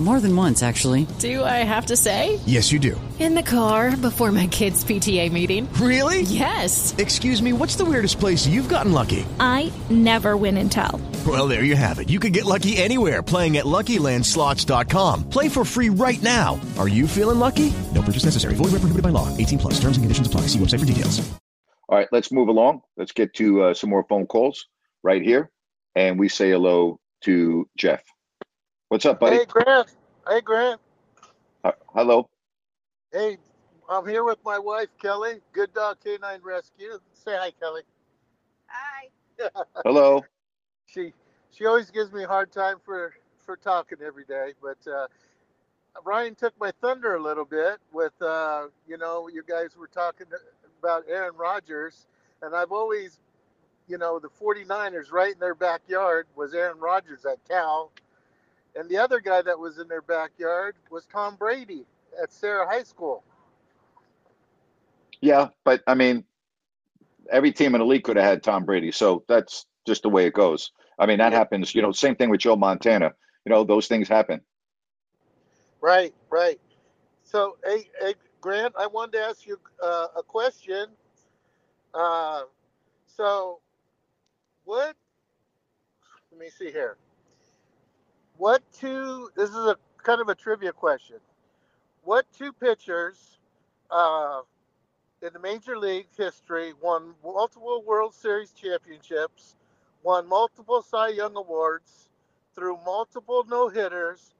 More than once, actually. Do I have to say? Yes, you do. In the car before my kids' PTA meeting. Really? Yes. Excuse me, what's the weirdest place you've gotten lucky? I never win and tell. Well, there you have it. You can get lucky anywhere playing at LuckyLandSlots.com. Play for free right now. Are you feeling lucky? No purchase necessary. Void where prohibited by law. 18 plus. Terms and conditions apply. See website for details. All right, let's move along. Let's get to uh, some more phone calls right here, and we say hello to Jeff. What's up, buddy? Hey, Grant. Hey, Grant. Uh, hello. Hey, I'm here with my wife, Kelly. Good Dog Canine Rescue. Say hi, Kelly. Hi. <laughs> Hello. she she always gives me a hard time for for talking every day, but uh, Ryan took my thunder a little bit with uh, you know you guys were talking about Aaron Rodgers, and I've always you know the 49ers right in their backyard was Aaron Rodgers at Cal, and the other guy that was in their backyard was Tom Brady at Serra High School. Yeah, but I mean, every team in the league could have had Tom Brady, so that's just the way it goes. I mean, that happens. You know, same thing with Joe Montana. You know, those things happen. Right, right. So, hey, hey Grant, I wanted to ask you uh, a question. Uh, so, what? Let me see here. What two? This is a kind of a trivia question. What two pitchers uh, in the Major League history won multiple World Series championships, won multiple Cy Young Awards, threw multiple no hitters,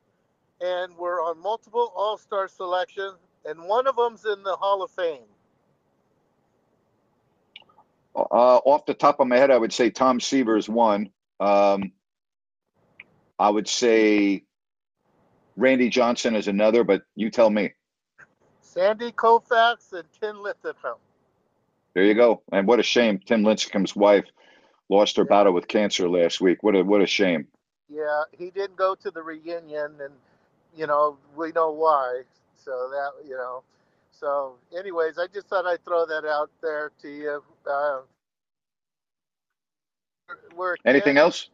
and were on multiple All Star selections, and one of them's in the Hall of Fame? Uh, off the top of my head, I would say Tom Seaver is one. Um, I would say Randy Johnson is another, but you tell me. Sandy Koufax and Tim Lincecum. There you go. And what a shame. Tim Lincecum's wife lost her battle with cancer last week. What a what a shame. Yeah, he didn't go to the reunion, and you know we know why. So that you know. So, anyways, I just thought I'd throw that out there to you. Uh, we're Anything else?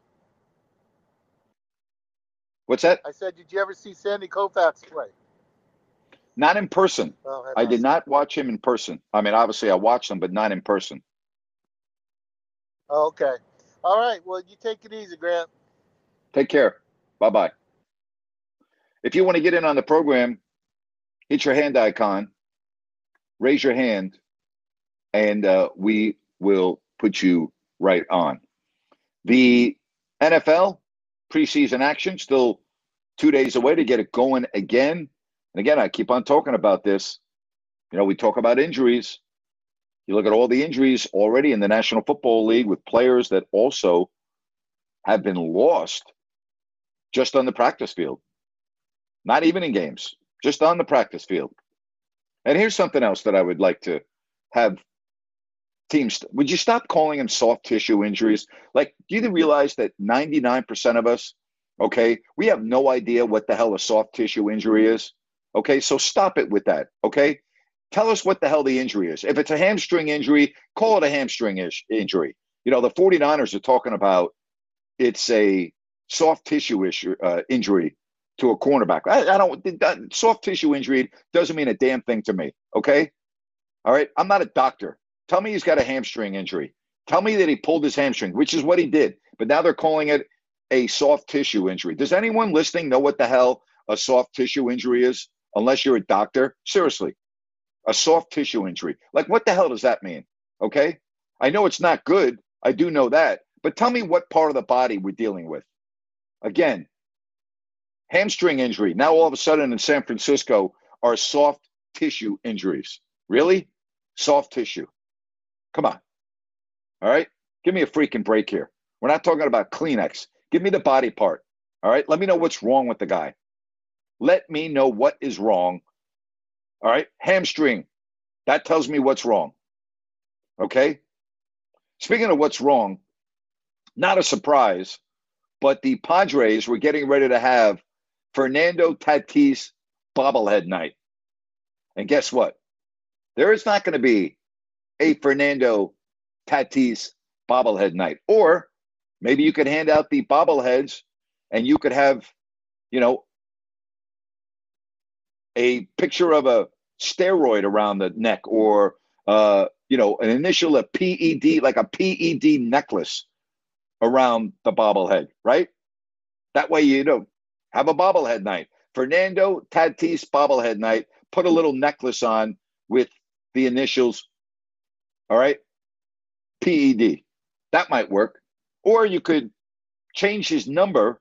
What's that? I said, did you ever see Sandy Koufax play? Not in person. Oh, I did not watch him in person. I mean, obviously, I watched him, but not in person. Oh, okay. All right. Well, you take it easy, Grant. Take care. Bye bye. If you want to get in on the program, hit your hand icon, raise your hand, and uh, we will put you right on. The NFL preseason action still two days away to get it going again. And again, I keep on talking about this. You know, we talk about injuries. You look at all the injuries already in the National Football League with players that also have been lost just on the practice field. Not even in games, just on the practice field. And here's something else that I would like to have teams would you stop calling them soft tissue injuries? Like, do you realize that 99% of us, okay, we have no idea what the hell a soft tissue injury is? Okay, so stop it with that. Okay, tell us what the hell the injury is. If it's a hamstring injury, call it a hamstring ish injury. You know, the 49ers are talking about it's a soft tissue issue uh, injury to a cornerback. I, I don't that, soft tissue injury doesn't mean a damn thing to me. Okay, all right. I'm not a doctor. Tell me he's got a hamstring injury. Tell me that he pulled his hamstring, which is what he did. But now they're calling it a soft tissue injury. Does anyone listening know what the hell a soft tissue injury is? Unless you're a doctor. Seriously, a soft tissue injury. Like, what the hell does that mean? Okay. I know it's not good. I do know that. But tell me what part of the body we're dealing with. Again, hamstring injury. Now, all of a sudden in San Francisco are soft tissue injuries. Really? Soft tissue. Come on. All right. Give me a freaking break here. We're not talking about Kleenex. Give me the body part. All right. Let me know what's wrong with the guy. Let me know what is wrong. All right. Hamstring. That tells me what's wrong. Okay. Speaking of what's wrong, not a surprise, but the Padres were getting ready to have Fernando Tatis bobblehead night. And guess what? There is not going to be a Fernando Tatis bobblehead night. Or maybe you could hand out the bobbleheads and you could have, you know, a picture of a steroid around the neck or uh, you know an initial a PED like a PED necklace around the bobblehead, right? That way you know have a bobblehead night. Fernando Tatis bobblehead night. Put a little necklace on with the initials. All right, PED. That might work. Or you could change his number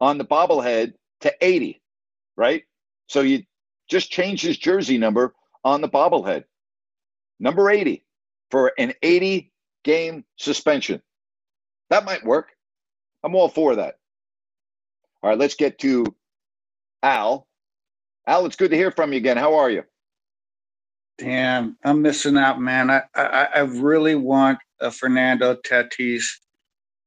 on the bobblehead to 80, right? So you just change his jersey number on the bobblehead. Number 80 for an 80 game suspension. That might work. I'm all for that. All right, let's get to Al. Al, it's good to hear from you again. How are you? Damn, I'm missing out, man. I I, I really want a Fernando Tatis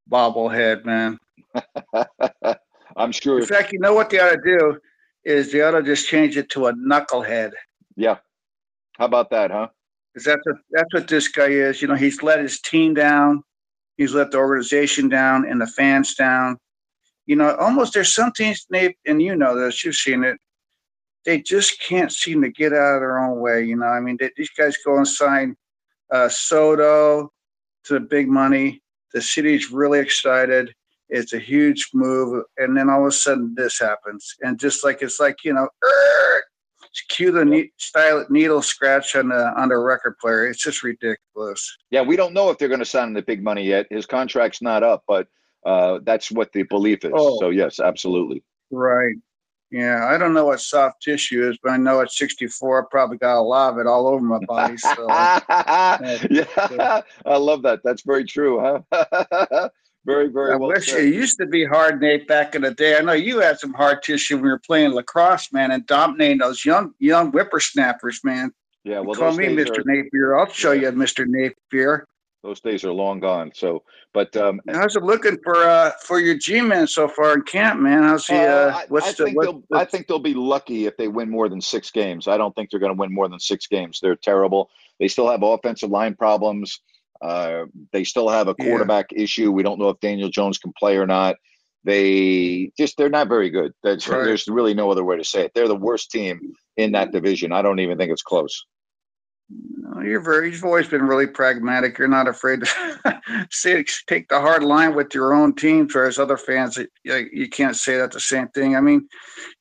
bobblehead, man. <laughs> I'm sure. In fact, you know what they ought to do is they ought to just change it to a knucklehead. Yeah. How about that, huh? Because that's what that's what this guy is. You know, he's let his team down, he's let the organization down, and the fans down. You know, almost there's some teams, Nate, and you know this. You've seen it. They just can't seem to get out of their own way. You know, I mean, they, these guys go and sign uh, Soto to the big money. The city's really excited. It's a huge move, and then all of a sudden this happens, and just like it's like you know, cue the ne- style needle scratch on the on the record player. It's just ridiculous. Yeah, we don't know if they're going to sign the big money yet. His contract's not up, but uh, that's what the belief is. Oh. So yes, absolutely. Right. Yeah, I don't know what soft tissue is, but I know at 64, I probably got a lot of it all over my body. So, <laughs> yeah, I love that. That's very true, huh? <laughs> very, very I well wish said. it used to be hard, Nate, back in the day. I know you had some hard tissue when you were playing lacrosse, man, and dominating those young young whippersnappers, man. Yeah, well, Call me Mr. are- Napier. I'll show you Mr. Napier. Those days are long gone. So, but um, How's it looking for uh for your G-men so far in camp, man? How's he? Uh, Uh, I, what's I the think what, they'll. I think they'll be lucky if they win more than six games. I don't think they're going to win more than six games. They're terrible. They still have offensive line problems. Uh, they still have a Yeah. quarterback issue. We don't know if Daniel Jones can play or not. They just they're not very good. That's, Right. There's really no other way to say it. They're the worst team in that division. I don't even think it's close. You're very. You've always been really pragmatic. You're not afraid to <laughs> say take the hard line with your own team. Whereas other fans, you, you can't say that the same thing. I mean,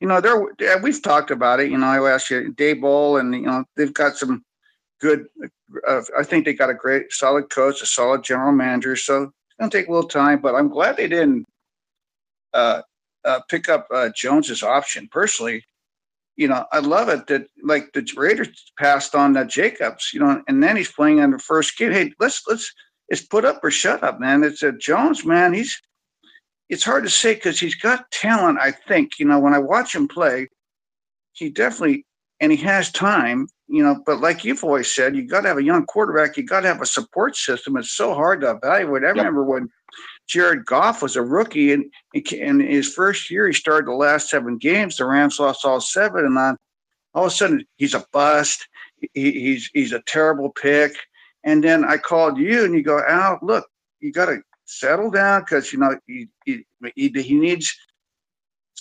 you know, there we've talked about it. You know, I asked you Daboll, and you know they've got some good. Uh, I think they got a great, solid coach, a solid general manager. So it's gonna take a little time, but I'm glad they didn't uh, uh, pick up uh, Jones's option. Personally, you know, I love it that like the Raiders passed on that Jacobs, you know, and then he's playing on the first game. Hey, let's let's it's put up or shut up, man. It's a Jones, man. He's it's hard to say because he's got talent. I think you know when I watch him play, he definitely and he has time, you know. But like you've always said, you got to have a young quarterback. You got to have a support system. It's so hard to evaluate. I remember when Jared Goff was a rookie, and in his first year, he started the last seven games. The Rams lost all seven, and on all of a sudden, he's a bust. He, he's he's a terrible pick. And then I called you, and you go, Al, look, you got to settle down because you know he, he he needs.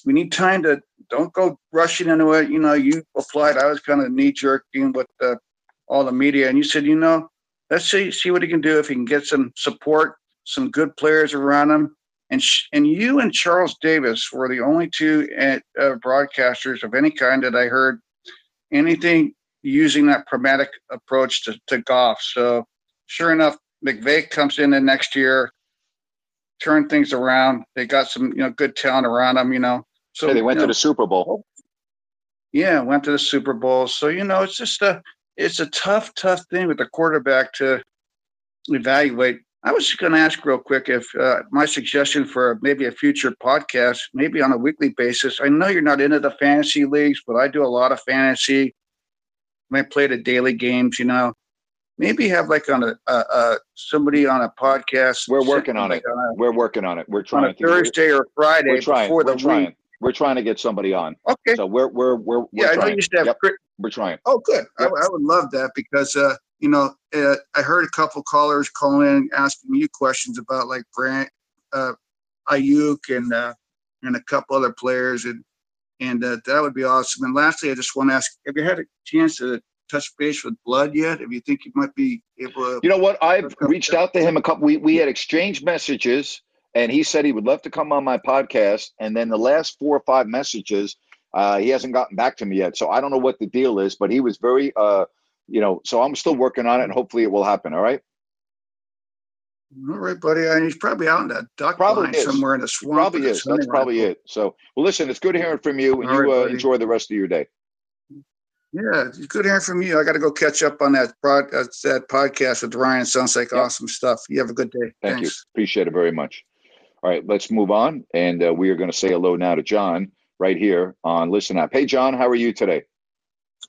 We need time to don't go rushing into it. You know, you applied. I was kind of knee jerking with all the media, and you said, you know, let's see see what he can do if he can get some support some good players around him. And sh- and you and Charles Davis were the only two uh, uh, broadcasters of any kind that I heard anything using that pragmatic approach to, to Goff. So sure enough, McVay comes in the next year, turn things around. They got some you know good talent around them. You know, so Hey, they went to know, the Super Bowl. yeah, went to the Super Bowl. So you know, it's just a it's a tough, tough thing with the quarterback to evaluate. I was just going to ask real quick if uh, my suggestion for maybe a future podcast, maybe on a weekly basis. I know you're not into the fantasy leagues, but I do a lot of fantasy. I play the daily games, you know. Maybe have like on a, a, a somebody on a podcast. We're working on it. on a- We're working on it. We're on trying a to Thursday or Friday We're trying. before We're the trying. week. We're trying to get somebody on. Okay. So we're we're we're, we're Yeah, I know you to have Yep, We're trying. Oh, good. I, I would love that because, uh, you know, uh, I heard a couple callers calling in asking you questions about like Grant, uh, Aiyuk, and uh, and a couple other players, and and uh, that would be awesome. And lastly, I just want to ask: Have you had a chance to touch base with Blood yet? If you think you might be able to, You know what? I've reached out to him a couple. We we had exchanged messages, and he said he would love to come on my podcast. And then the last four or five messages, uh, he hasn't gotten back to me yet. So I don't know what the deal is, but he was very, uh, you know. So I'm still working on it, and hopefully it will happen. All right. all right, buddy. And he's probably out in that duck Probably somewhere in the swamp. Probably is. That's probably it. So, well, listen, it's good hearing from you, and All you right, uh, enjoy the rest of your day. Yeah, it's good hearing from you. I got to go catch up on that prod, uh, that podcast with Ryan. Sounds like awesome stuff. You have a good day. Thank Thanks. you. Appreciate it very much. All right, let's move on, and uh, we are going to say hello now to John right here on Listen Up. Hey, John, how are you today?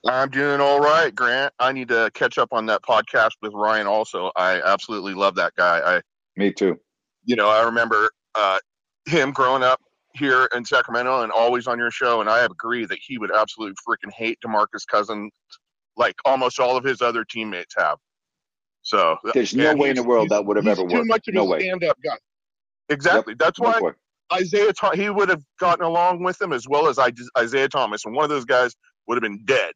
I'm doing all right, Grant. I need to catch up on that podcast with Ryan. Also, I absolutely love that guy. I, Me too. you know, I remember uh, him growing up here in Sacramento and always on your show, and I agree that he would absolutely freaking hate Demarcus Cousins, like almost all of his other teammates have. So There's no way in the world that would have ever Too worked. much of No a stand-up guy. Exactly. That's No why. Isaiah he would have gotten along with him as well as Isaiah Thomas, and one of those guys would have been dead.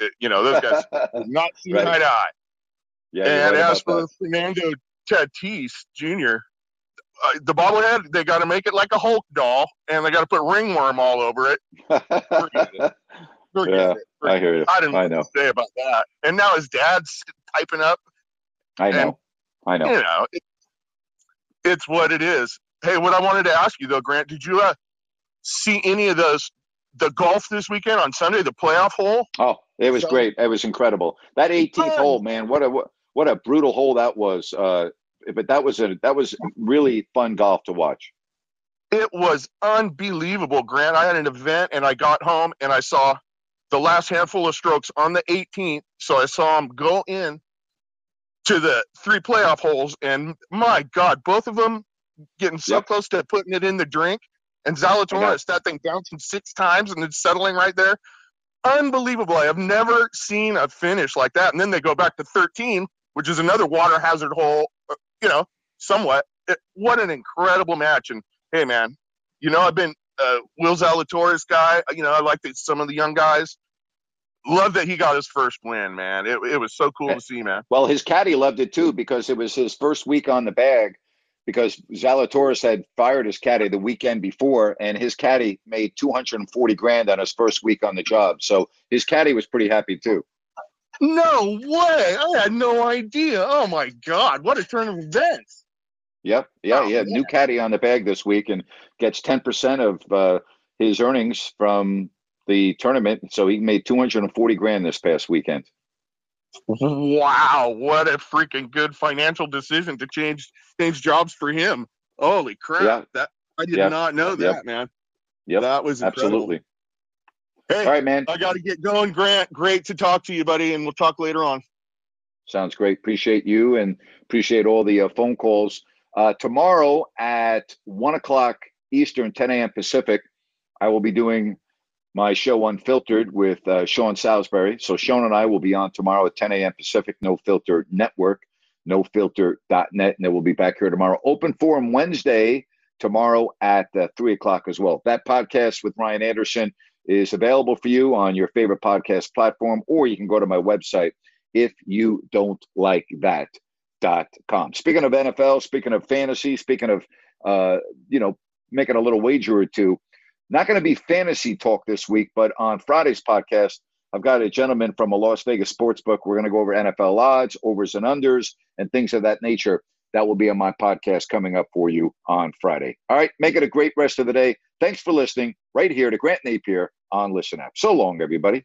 Uh, You know, those guys <laughs> not see Right. eye to eye. Yeah, and right as for Fernando Tatis Jr., uh, the bobblehead, they got to make it like a Hulk doll, and they got to put ringworm all over it. that. <laughs> Forget yeah, it. I hear you. I didn't I know know. what to say about that. And now his dad's typing up. I know. I know. You know, it, it's what it is. Hey, what I wanted to ask you though, Grant, did you uh, see any of those the golf this weekend on Sunday, the playoff hole? Oh, it was So- great. It was incredible. That 18th hole, man, what a what, what a brutal hole that was. Uh, but that was a that was really fun golf to watch. It was unbelievable, Grant. I had an event and I got home and I saw the last handful of strokes on the 18th. So I saw him go in to the three playoff holes, and my God, both of them getting so Yep. close to putting it in the drink. And Zalatoris, that thing bouncing six times and it's settling right there. Unbelievable. I have never seen a finish like that. And then they go back to 13, which is another water hazard hole, uh, you know, somewhat. It, what an incredible match. And hey, man, you know, I've been uh, Will Zalatoris guy. You know, I like the, some of the young guys. Love that he got his first win, man. It, it was so cool to see, man. Well, his caddy loved it too because it was his first week on the bag. Because Zalatoris had fired his caddy the weekend before, and his caddy made 240 grand on his first week on the job. So his caddy was pretty happy too. No way. I had no idea. Oh, my God. What a turn of events. Yep. Yeah. Oh, yeah. New caddy on the bag this week and gets 10% of uh, his earnings from the tournament. So he made 240 grand this past weekend. Wow. What a freaking good financial decision to change change jobs for him. Holy crap. Yeah. That I did Yeah. not know Yep. that, man. Yep. That was incredible. Absolutely. Hey, All right, man. I got to get going, Grant. Great to talk to you, buddy, and we'll talk later on. Sounds great. Appreciate you and appreciate all the uh, phone calls. Uh, tomorrow at 1 o'clock Eastern, 10 a.m. Pacific, I will be doing my show Unfiltered with uh, Sean Salisbury. So Sean and I will be on tomorrow at 10 a.m. Pacific, No Filter Network, nofilter.net. And then we'll be back here tomorrow. Open Forum Wednesday tomorrow at uh, 3 o'clock as well. That podcast with Ryan Anderson is available for you on your favorite podcast platform, or you can go to my website if you don't like that dot com. Speaking of NFL, speaking of fantasy, speaking of uh, you know, making a little wager or two, not going to be fantasy talk this week, but on Friday's podcast, I've got a gentleman from a Las Vegas sports book. We're going to go over NFL odds, overs and unders, and things of that nature. That will be on my podcast coming up for you on Friday. All right, make it a great rest of the day. Thanks for listening right here to Grant Napier on Listen Up. So long, everybody.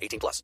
18 plus.